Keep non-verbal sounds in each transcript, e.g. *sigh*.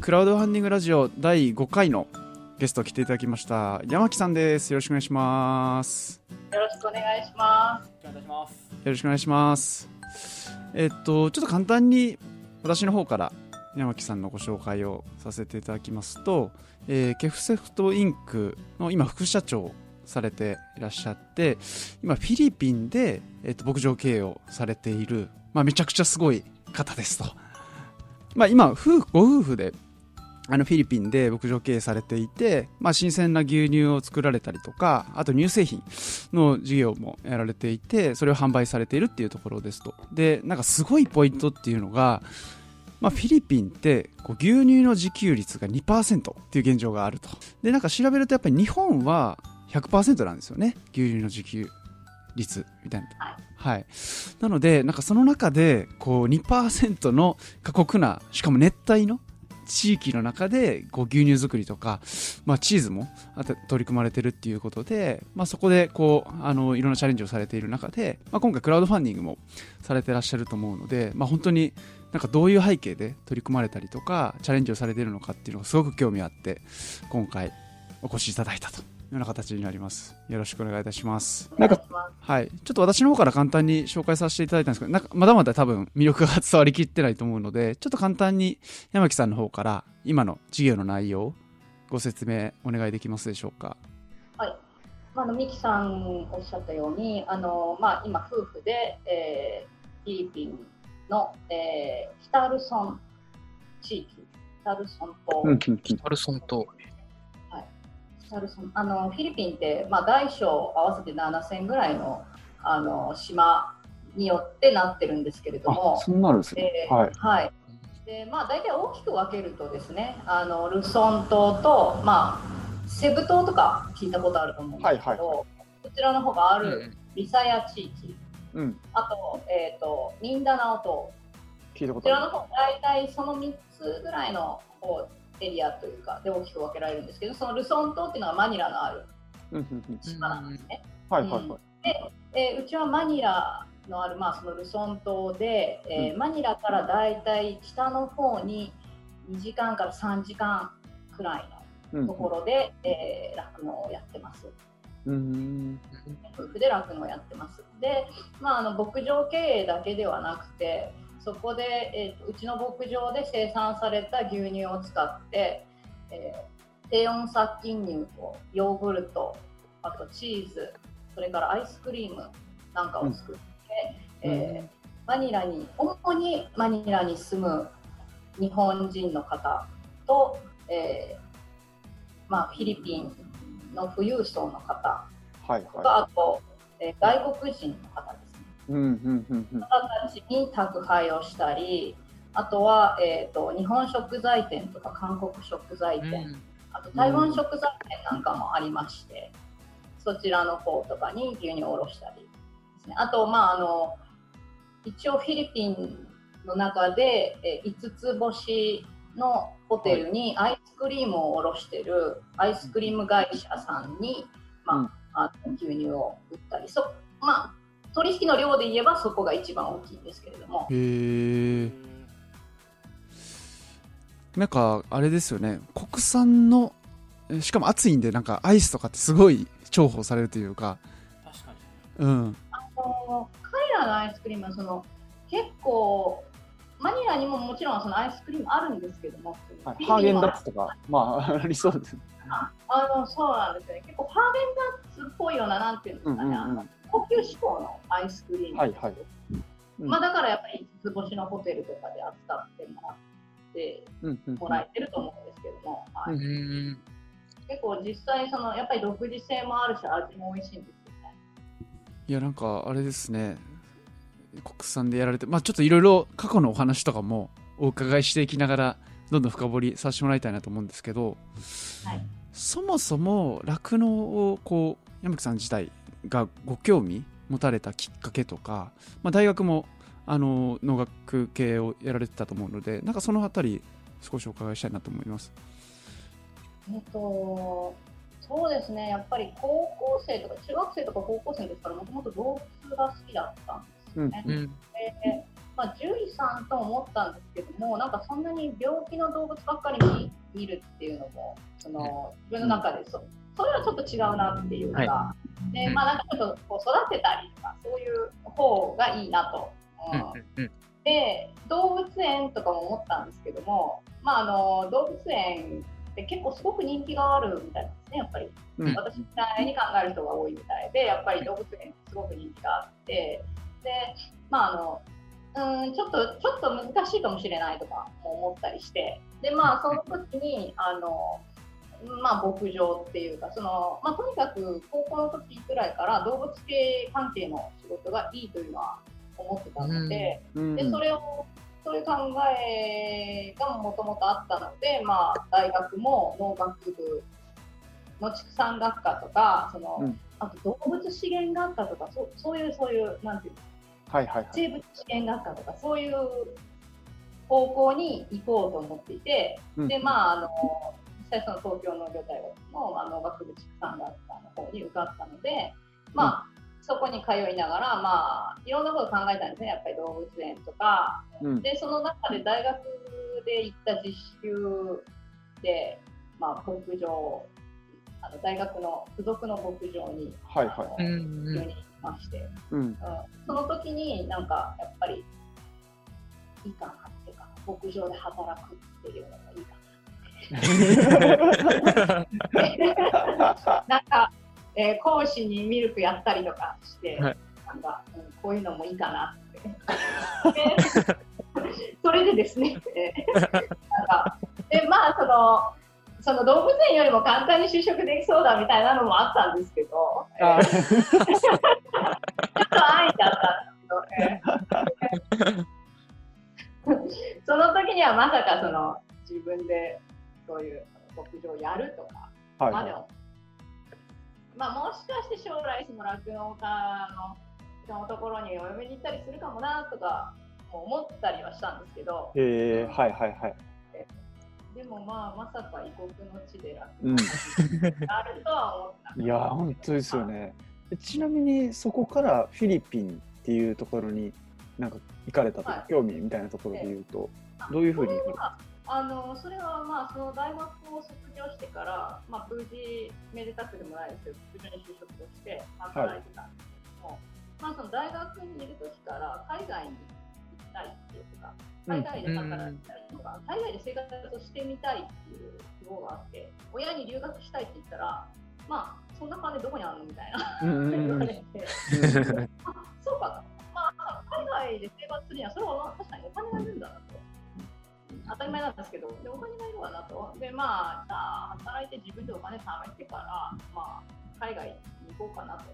クラウドファンディングラジオ第5回のゲスト来ていただきました。山木さんです。よろしくお願いします。よろしくお願いします。よろしくお願いします。えっとちょっと簡単に私の方から山木さんのご紹介をさせていただきますと、えーケフセフトインクの今副社長をされていらっしゃって今フィリピンで、えっと牧場経営をされている、まあ、めちゃくちゃすごい方ですと、まあ、今夫婦ご夫婦であのフィリピンで牧場経営されていて、まあ、新鮮な牛乳を作られたりとかあと乳製品の事業もやられていてそれを販売されているっていうところですと。でなんかすごいポイントっていうのが、まあ、フィリピンってこう牛乳の自給率が2%っていう現状があると。でなんか調べるとやっぱり日本は100%なんですよね。牛乳の自給率みたいな。はい、なのでなんかその中でこう2%の過酷なしかも熱帯の地域の中でこう牛乳作りとか、まあ、チーズも取り組まれてるっていうことで、まあ、そこでこうあのいろんなチャレンジをされている中で、まあ、今回クラウドファンディングもされてらっしゃると思うので、まあ、本当になんかどういう背景で取り組まれたりとかチャレンジをされているのかっていうのがすごく興味あって今回お越しいただいたと。ような形になります。よろしくお願いいたします。お願いしますはい、ちょっと私の方から簡単に紹介させていただいたんですけど、なんかまだまだ多分魅力が伝わりきってないと思うので、ちょっと簡単に山木さんの方から今の事業の内容、ご説明お願いできますでしょうか。はい。まあ、あのミキさんおっしゃったようにあの、まあ、今夫婦で、えーフィリピンの、えー、北アルソン地域北アルソン島、パルソンと北アルソンあのフィリピンって、まあ、大小合わせて7000ぐらいのあの島によってなってるんですけれども、そんなあるんですえーはい。はい。で、まあ、大体大きく分けるとですね、あのルソン島と、まあ、セブ島とか聞いたことあると思うんですけど、はいはいこちらの方があるうんリサヤ地域、うん、あと、えっ、と、ミンダナオ島、聞いたここちらの方、大体その3つぐらいのこうエリアというか、で大きく分けられるんですけど、そのルソン島っていうのはマニラのあるうんうんうん島なんですね。はいはいはいえーうちはマニラのある、まあ、そのルソン島で、えーマニラからだいたい北の方に2時間から3時間くらいのところで、えー酪農をやってます。うん夫婦で酪農をやってます。で、まあ、あの牧場経営だけではなくて、そこで、えーとうちの牧場で生産された牛乳を使って、えー低温殺菌乳とヨーグルト、あとチーズ、それからアイスクリームなんかを作って、えーマニラに、主にマニラに住む日本人の方と、えーまあ、フィリピンの富裕層の方、はいとかあと、えー外国人の方方たちに宅配をしたり、あとは、えー、と日本食材店とか韓国食材店、あと台湾食材店なんかもありまして、そちらの方とかに牛乳を卸したりですね。あと、まあ、あの一応フィリピンの中で、えー5つ星のホテルにアイスクリームを卸してるアイスクリーム会社さんに、まあ、あの牛乳を売ったり。そ、まあ、取引の量で言えばそこが一番大きいんですけれども、へえ。なんかあれですよね。国産のえしかも暑いんでなんかアイスとかってすごい重宝されるというか。確かに。うん。あの彼らのアイスクリームはその結構マニラにももちろんそのアイスクリームあるんですけども、はハーゲンダッツとかまあ *laughs* ありそうですあのそうなんですよね。結構ハーゲンダッツっぽいようななんていうんですかね、高級志向のアイスクリーム、はいはい。うん。まあ、だからやっぱり5つ星のホテルとかで扱ってもらってもらえてると思うんですけども、はい。うん。結構実際そのやっぱり独自性もあるし味も美味しいんですよね。いやなんかあれですね。国産でやられてまあちょっといろいろ過去のお話とかもお伺いしていきながらどんどん深掘りさせてもらいたいなと思うんですけど、はい。そもそも酪農をこう山木さん自体がご興味持たれたきっかけとか、まあ、大学もあの農学系をやられてたと思うのでなんかそのあたり少しお伺いしたいなと思います。えっと、そうですね、やっぱり高校生とか中学生とか高校生ですから、もともと動物が好きだったんですよね。うんでまあ、獣医さんと思ったんですけどもなんかそんなに病気の動物ばっかり見見るっていうのもその自分の中でそそれはちょっと違うなっていうか、はでまあなんかちょっとこう育てたりとかそういう方がいいなと。うんで動物園とかも思ったんですけども、まあ、あの動物園って結構すごく人気があるみたいなんですねやっぱり、うん。私みたいに考える人が多いみたいでやっぱり動物園すごく人気があってでまああのうんちょっとちょっと難しいかもしれないとかも思ったりして。でまあその時にあのまあ牧場っていうかその、まあ、とにかく高校の時くらいから動物系関係の仕事がいいというのは思ってたので、うん。でそれをそういう考えがもともとあったので、まあ、大学も農学部の畜産学科とかその、うん。あと動物資源学科とかそうそういうそういうなんていうのはいはいはい。生物資源学科とかそういう方向に行こうと思っていて、うんでまああの実際その東京農業大学のあの学部畜産学科の方に受かったのでまあ、そこに通いながらまあいろんなこと考えたんですね。やっぱり動物園とか。うん。でその中で大学で行った実習で、まあ、牧場あの大学の付属の牧場に、はいはい。あのうんうん。実習にまして、うん。うん。その時になんかやっぱりいいかなっていうか牧場で働くっていうのがいいかな *laughs* なんか、えー講師にミルクやったりとかして、はい。なんか、うん、こういうのもいいかなって。でそれでですね、えーなんかでまあそのその動物園よりも簡単に就職できそうだみたいなのもあったんですけど、えー。あ *laughs* ちょっと安易だったんですけど、えー。その時にはまさかその自分でそういう牧場をやるとか。はい。はいまあもしかして将来その酪農家の人のところにお嫁に行ったりするかもなとかも思ったりはしたんですけど、えー、はいはいはい。でもまあまさか異国の地で酪うん農家になるとは思った。いやー、本当ですよね。えちなみにそこからフィリピンっていうところになんか行かれたとか、はい。興味みたいなところで言うと、どういうふうにそれはあのそれはまあその大学を卒業してから、まあ、無事めでたくでもないですけど無事に就職をして働いてたんですけども、まあ、その大学にいる時から海外にたいっていうか海外で働きたいとか、海外で生活をしてみたいっていう希望があって親に留学したいって言ったらまあそんな金どこにあるのみたいなて。あそうかと、まあ、海外で生活するにはそれは確かにお金がいるんだなと。当たり前なんですけど、でお金がいるわなと。で、まあ、じゃあ、働いて自分でお金貯めてから、まあ、海外に行こうかなと。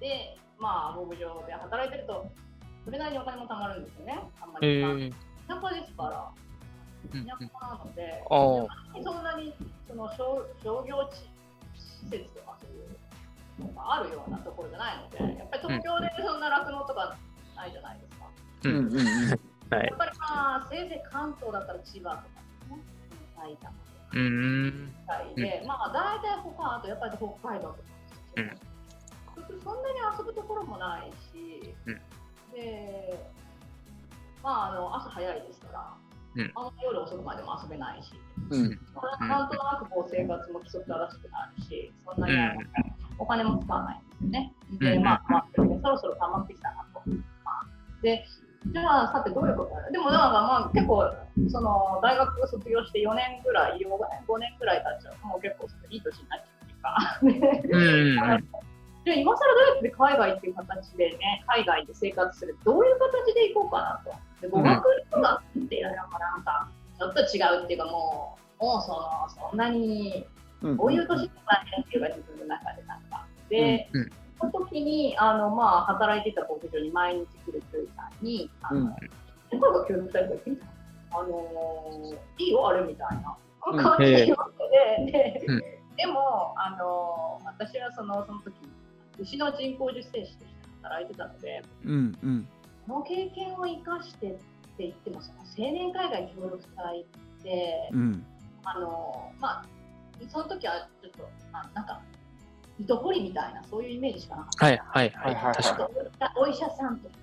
で、まあ、牧場で働いてると、それなりにお金も貯まるんですよね。あんまえり、ー田舎ですから、うん田舎なので、あーそんなにその商商業地施設とかそういうのがあるようなところじゃないので、やっぱり東京でそんな酪農とかないじゃないですか。ううんんうんうん。はい。やっぱりまあ、せいぜい関東だったら千葉とかね、埼玉うーん。とかで、まあ大体他、あとやっぱり北海道とか。うん。そんなに遊ぶところもないし、うん。で、まああの朝早いですから、うんあんま夜遅くまでも遊べないし、うんまあなんとなくこう生活も規則正しくなるし、そんなにお金も使わないんですよね。で、うんまあ、まあ、そろそろ溜まってきたなと。まあで、じゃあ、さてどういうことでもなんかまあ結構、その大学卒業して4年ぐらい、4年、5年ぐらい経っちゃうと、もう結構いい年になっちゃうっていうか。うんじゃあ今更どうやって海外っていう形でね、海外で生活するどういう形で行こうかなと。で語学留学っていうのがなんか、ちょっと違うっていうかもう、もうその、そんなに、うん。こういう年じゃないっていうか自分の中でなんか。で、うん。うんその時に、あの、まあ、働いてた牧場に毎日来る獣医さんに、あの、うん。声が協力したりとか言ってあのー、いいよ、あれみたいなうん。感じで言われて、で、うん。でも、あのー私はその、その時、牛の人工授精師として働いてたので、うんうんこの経験を生かしてって言っても、その青年海外協力隊って、うん。あのまあ、その時はちょっと、あなんか、糸掘りみたいな、そういうイメージしかなかった。はいはいははいはいお医者さんとか、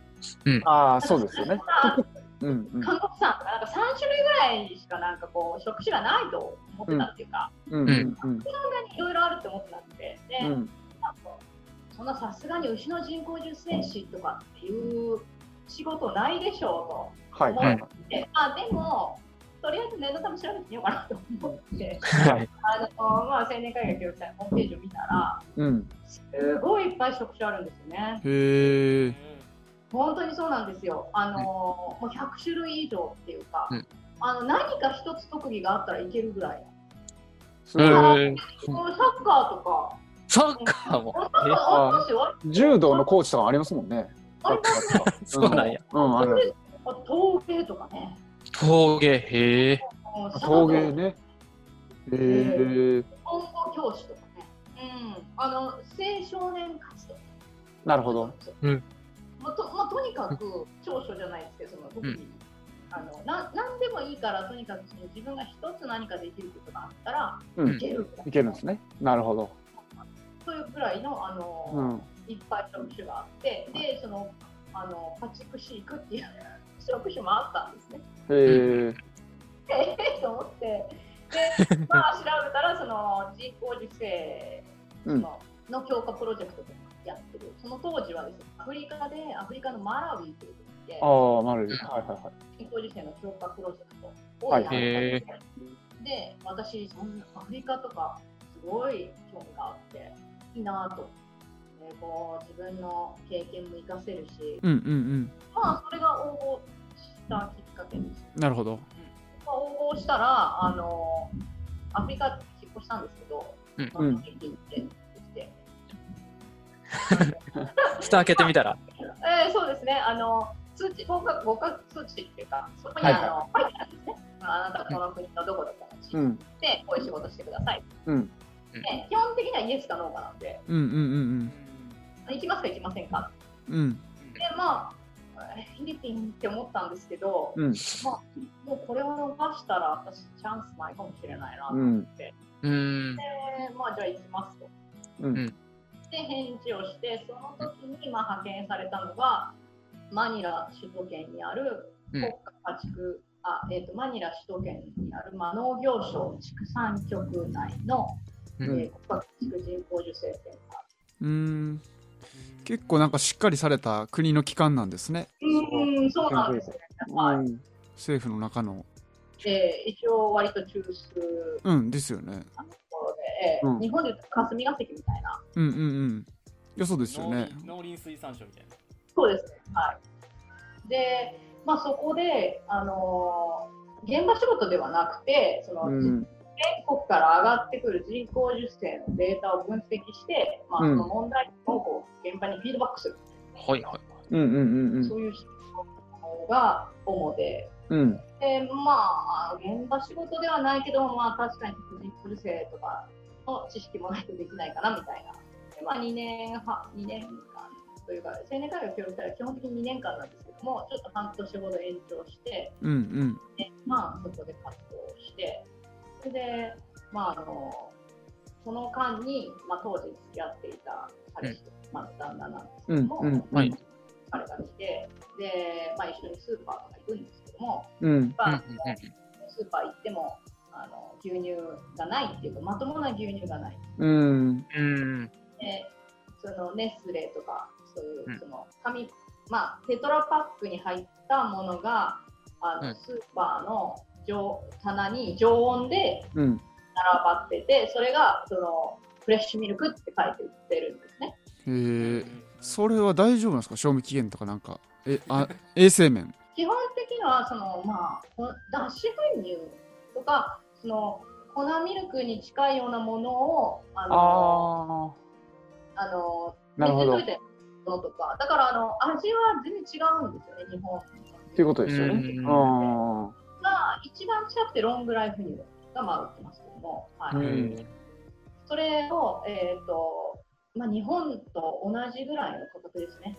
ああ、そうですよね。韓国産とかなんか3種類ぐらいしかなんかこう食種がないと思ってたっていうか、うんうんうん。にいろいろあるって思ってなくて、で、うん。なんかそんなさすがに牛の人工授精師とかっていう仕事ないでしょうと。はいはいはい。でまあでも、とりあえず念のため調べてみようかなと思って、はい。あのまあ、青年海外協力隊のホームページを見たら、うんすごいいっぱい職種あるんですよね。へえ本当にそうなんですよ。あのもう100種類以上っていうか、うんあの何か一つ特技があったらいけるぐらい。すごいえー、サッカーとか、サッカーも。柔道のコーチとかありますもんね。そうなんや。うん、あるあ陶芸とかね。陶芸、へえ。陶芸ね。へえ。日本語教師とかね。うん。あの、青少年活動。なるほど。うんまあ、とまあ、とにかく長所じゃないですけど、その特に、うんあのな何でもいいから、とにかくその自分が一つ何かできることがあったら、うんいけるいいけるんですね。なるほど。そういうぐらいの、あのうん。いっぱい職種があって、で、その、あの家畜飼育っていう *laughs* 職種もあったんですね。へえ。ええと思って、で、*laughs* まあ、調べたら、その人工授精うんの,、の強化プロジェクトとかやってる、その当時はですね、アフリカで、アフリカのマラウイという国で、ああ、なるほど。はいはいはい。人工授精の強化プロジェクトをはいやったんですねで、私、そんなアフリカとか、すごい興味があって、いいなぁと。でこう自分の経験も活かせるし、うんうんまあ、それが応募したきっかけです。うんなるほどまあ、応募したら、あのアフリカに引っ越したんですけど、うんまあうて *laughs* 蓋開けてみたら。*laughs* えーそうですね、あの通知合格合格通知っていうか、そこにあの、書いてあるんですね。あなたこの国のどこどこの地域うん。でこういう仕事してください。うん。で基本的にはイエスかノーかなんで、うんうんうん行きますか行きませんか？うんうんで、まあ、フィリピンって思ったんですけど、うん。まあ、もうこれを逃したら私チャンスないかもしれないなとうん。思って、うん。でまあじゃあ行きますと。うん。で返事をして、その時にまあ派遣されたのが、マニラ首都圏にあるうん国家家畜、あえー、とマニラ首都圏にある、まあ、農業省畜産局内の、うんえー国家家畜人工授精センタうーん結構なんかしっかりされた国の機関なんですねー。うん、そうなんですね。はいうん政府の中のえー一応割と中枢うんですよねなところで、えーうん日本でいうと霞が関みたいな。うんうんうんいやそうですよね農林農林水産省みたいな。そうですね。はい。で、まあそこで、あのー現場仕事ではなくて、その、うん。全国から上がってくる人工授精のデータを分析して、まあ、うんその問題点をこう現場にフィードバックする、はいはい。うんうんうんうんそういう仕事が主で、うん。でまあ、現場仕事ではないけど、まあ、確かに人工授精とかの知識もないとできないかなみたいな。でまあ、2年半、2年間というか、青年会が協力隊は基本的に2年間なんですけども、ちょっと半年ほど延長して、うんうんでまあ、そこで活動して、それで、まあ、あのその間に、まあ、当時付き合っていた彼氏、まあ、旦那なんですけども、うんうんはい彼が来て、で、まあ、一緒にスーパーとか行くんですけども、うん。まあスーパー行ってもあの牛乳がないっていうか、まともな牛乳がない。うん。うん。でそのネスレとか、そういう、うんその紙、まあ、テトラパックに入ったものが、あのうんスーパーの常棚に常温でうん。並ばってて、それがそのフレッシュミルクって書いて売ってるんですね。へえそれは大丈夫なんですか？賞味期限とかなんか。えあ *laughs* 衛生面。基本的にはその、まあ、こ脱脂粉乳とかその粉ミルクに近いようなものをあのああのなるほど。水に溶いたものとか。だからあの味は全然違うんですよね日本。あ。っていうことですよね。うん一番近くてロングライフ乳がまあ売ってますけども、はい。うん。それを、えーとまあ、日本と同じぐらいの価格ですね。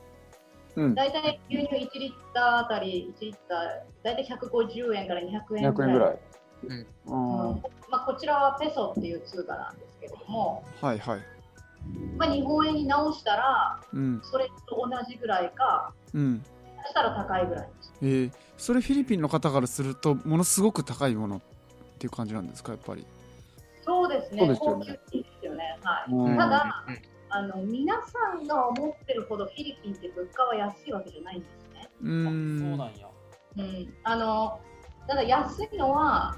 うん。大体牛乳1リッターあたり1リッター大体150円から200円200円ぐらい。うん。あうん。まあ、こちらはペソっていう通貨なんですけれども、はいはい。まあ、日本円に直したらうん。それと同じぐらいか、うんかしたら高いぐらいです。えーそれフィリピンの方からするとものすごく高いものっていう感じなんですかやっぱり？そうですね、そうですよ高ね級ですよね。はい。うんただ、あの皆さんが思ってるほどフィリピンって物価は安いわけじゃないんですね。うーんそうなんや。うん、あのただ安いのは、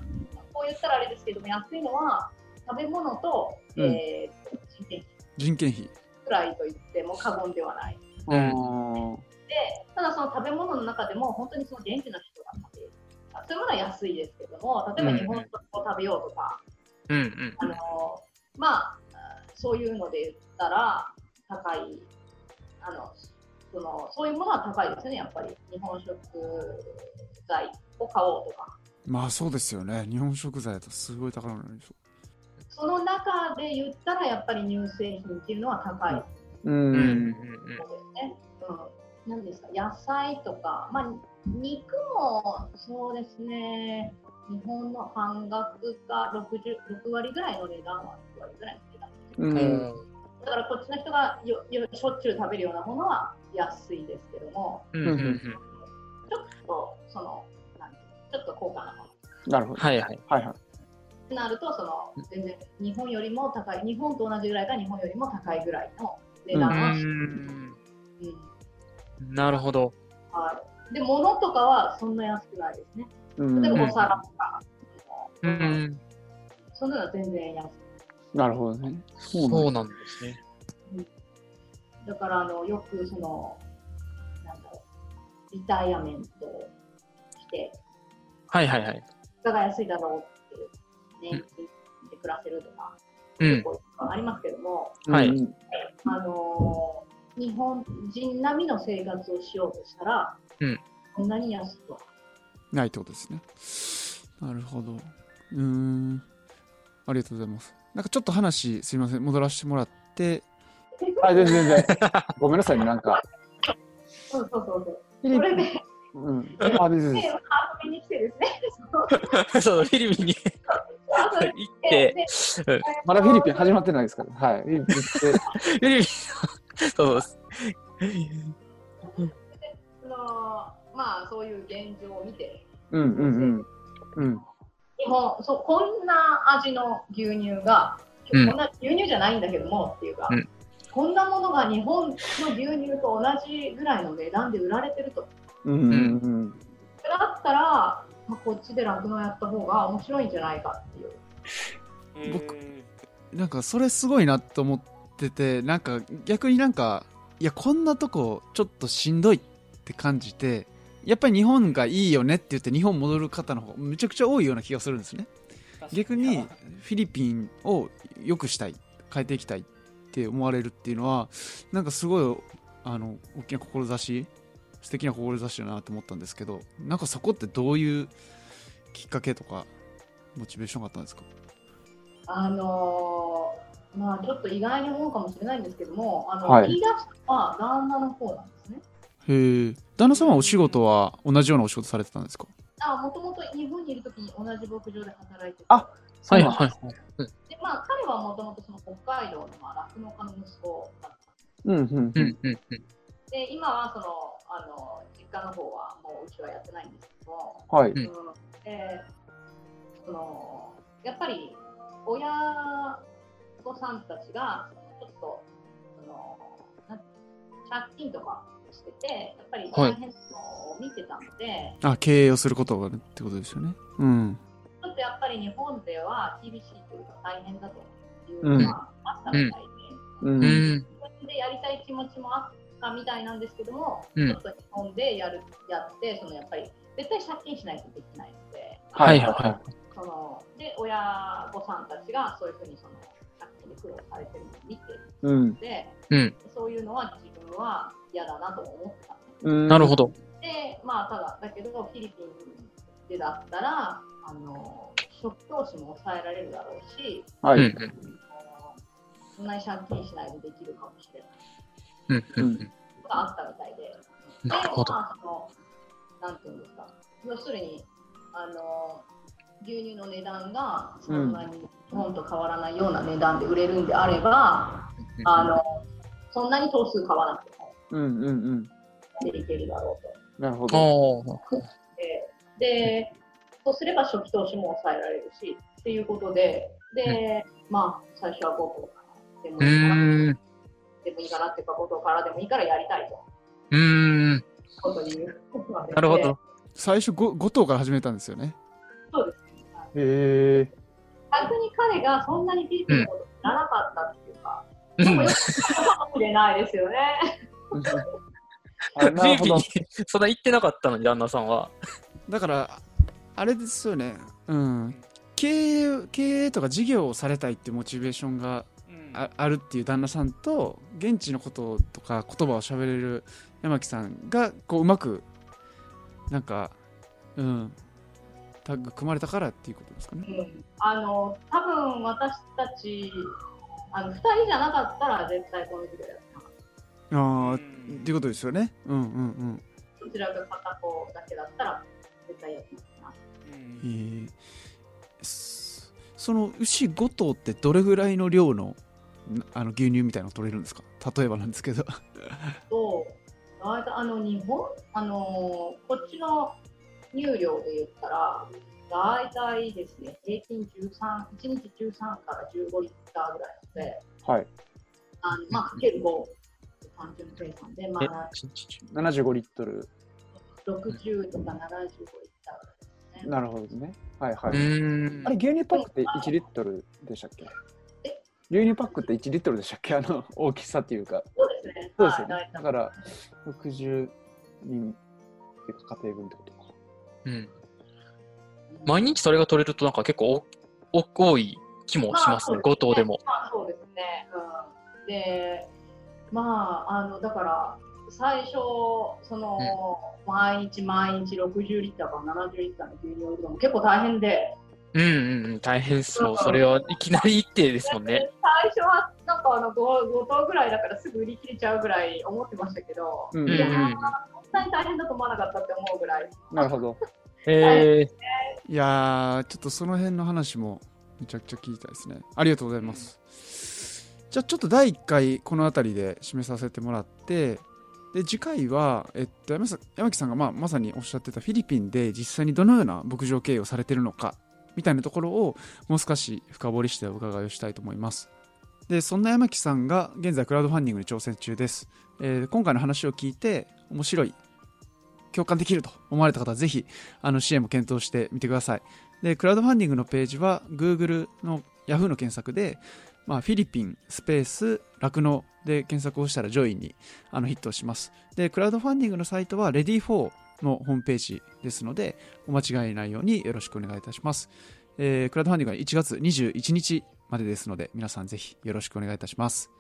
こう言ったらあれですけども、安いのは食べ物と、うんえー人件費人件費くらいと言っても過言ではない。うんで、ただその食べ物の中でも本当にその現地の人が食べる。あそういうものは安いですけども、例えば日本食を食べようとか、うんうん。あのまあ、そういうので言ったら高いあのその、そういうものは高いですね、やっぱり。日本食材を買おうとか。まあそうですよね日本食材だとすごい高くなるでしょその中で言ったら、やっぱり乳製品っていうのは高いでううんうん。うん、なんですか、野菜とか、まあ、肉もそうですね、日本の半額か60 6割ぐらいの値段は6割ぐらいの値段。ううんん。だからこっちの人がよよしょっちゅう食べるようなものは安いですけども、うんうんうん。ちょっとそのなんていうのちょっと高価なものなるほどはいはい。はいはいってなるとその全然日本よりも高い日本と同じぐらいか日本よりも高いぐらいの値段はし、うん。うんなるほど。はい、で物とかはそんな安くないですね。うん例えばお皿とか、うん。そんなのは全然安い。なるほどね。そうなんだ。そうなんですね。だからあのよくそのなんだろう。リタイアメントして。はいはいはい。が安いだろうっていう年金で暮らせるとか、うん。こうありますけども、はい。うん。あのー日本人並みの生活をしようとしたら、うん。こんなに安くは。ないってことですね。なるほど。うーん。ありがとうございます。なんかちょっと話すいません。戻らせてもらって。あ全然全然。*laughs* ごめんなさいねなんか。そうそうそうそう。フィリピン。それで、うん。あですで、です遊び *laughs* に来てですね。*laughs* そう、フィリピンに。行って、まだフィリピン始まってないですから。はい。フィリピン行って。フィリピン、そうです。そのまあそういう現状を見て、うんうんうんうん日本そうこんな味の牛乳が、うんこんな牛乳じゃないんだけどもっていうか、うんこんなものが日本の牛乳と同じぐらいの値段で売られてると。うんうんうんだったら、まあ、こっちで酪農やった方が面白いんじゃないかっていう。僕なんかそれすごいなと思っててなんか逆になんかいやこんなとこちょっとしんどいって感じてやっぱり日本がいいよねって言って日本戻る方の方がめちゃくちゃ多いような気がするんですね。逆にフィリピンを良くしたい変えていきたいって思われるっていうのはなんかすごいあの大きな志素敵な志だなと思ったんですけどなんかそこってどういうきっかけとかモチベーションがあったんですか？あのーまあちょっと意外に思うかもしれないんですけども、あの、はい言い出したのは旦那の方なんですね。へえ旦那さんはお仕事は同じようなお仕事されてたんですか？あもともと日本にいるときに同じ牧場で働いてて、あはいはいはい。でまあ、彼はもともとその北海道のまあ酪農家の息子だった。うんうんううんんうんうん。で、今はそのあの実家の方はもううちはやってないんですけども、はいうんうんでそのやっぱり親御さんたちがちょっとその借金とかしてて、やっぱり大変なのを見てたので、あ経営をすることがねってことですよね。うん。ちょっとやっぱり日本では厳しいというか大変だというのがあったみたいで、うん。うん。自分でやりたい気持ちもあったみたいなんですけども、うん。ちょっと日本でやるやって、そのやっぱり絶対借金しないとできないので、はいはいはい。そので親御さんたちがそういうふうにその借金で苦労されてるのを見てるうんので、うん。そういうのは自分は嫌だなと思ってた。うんなるほど。で、まあ、ただ、だけど、フィリピンでだったら、あの初期投資も抑えられるだろうし、うんはいそんなに借金しないでできるかもしれないうんうんうん。があったみたいで、で、なるほど。まあ、その、なんていうんですか、要するに、あの牛乳の値段がそんなに日本と変わらないような値段で売れるんであれば、あのそんなに頭数買わなくてもうんうんうんでいけるだろうなるほあど。ーで、でそうすれば初期投資も抑えられるしっていうことで、で、まあ、最初は5頭からでもういいかな。でもいいかなっていうか、5頭からでもいいからやりたいと。うーん。こというなるほど。最初 5, 5頭から始めたんですよね。そうですね。へえ。逆に彼がそんなにフィリピンのこと知らなかったっていうか、うんでもよくったかもしれないですよね。あなるほどフィリピンに。そんな行ってなかったのに、旦那さんは。だから、あれですよね。うん。経営経営とか事業をされたいっていうモチベーションがああるっていう旦那さんと現地のこととか言葉を喋れる山木さんがこううまくなんかうんタッグ組まれたからっていうことですかね。うん、あの多分私たちあの2人じゃなかったら絶対この授業やってなかった。ああっていうことですよね。うんうんうん。どちらが片方だけだったら絶対やってなかった。えーそその牛5頭ってどれぐらいの量のなあの牛乳みたいなの取れるんですか？例えばなんですけど。と大体あの日本？あのこっちの入量で言ったら大体ですね平均13 1日13から15リッターぐらいなのではい。あのまあかける5単純計算でまえあ75リットル。60とか75リッターぐらいですね。なるほどね。はいはうい。あれ、牛乳パックって1リットルでしたっけ？え？牛乳パックって1リットルでしたっけ？*laughs* あの、大きさっていうか。そうですね。そうですよね。はいだから、60人っていうか家庭分ってこと？か。うん。毎日それが取れると、なんか結構おお多い気もしますね、まあ5頭でも。。まあそうですね。うん、で、まあ、あの、だから、最初、その、毎日毎日60リッターから70リッターの牛乳を売るのも結構大変で、うんうんうん、大変そう。それはいきなり一定ですもんね。*laughs* 最初はなんかあの 5, 5頭ぐらいだからすぐ売り切れちゃうぐらい思ってましたけど、うんうんいやに大変だと思わなかったって思うぐらい。なるほど。へえいやーちょっとその辺の話もめちゃくちゃ聞きたいですね。ありがとうございます。じゃあちょっと第1回この辺りで締めさせてもらってで次回は、えっと、山木さんが、まあ、まさにおっしゃってたフィリピンで実際にどのような牧場経営をされてるのかみたいなところをもう少し深掘りしてお伺いをしたいと思います。でそんな山木さんが現在クラウドファンディングに挑戦中です。えー今回の話を聞いて面白い共感できると思われた方はぜひあの支援も検討してみてください。で、クラウドファンディングのページは Google の Yahoo の検索で、まあ、フィリピンスペース酪農で検索をしたら上位にあのヒットします。で、クラウドファンディングのサイトは Ready4 のホームページですので、お間違いないようによろしくお願いいたします。えークラウドファンディングは1月21日までですので、皆さんぜひよろしくお願いいたします。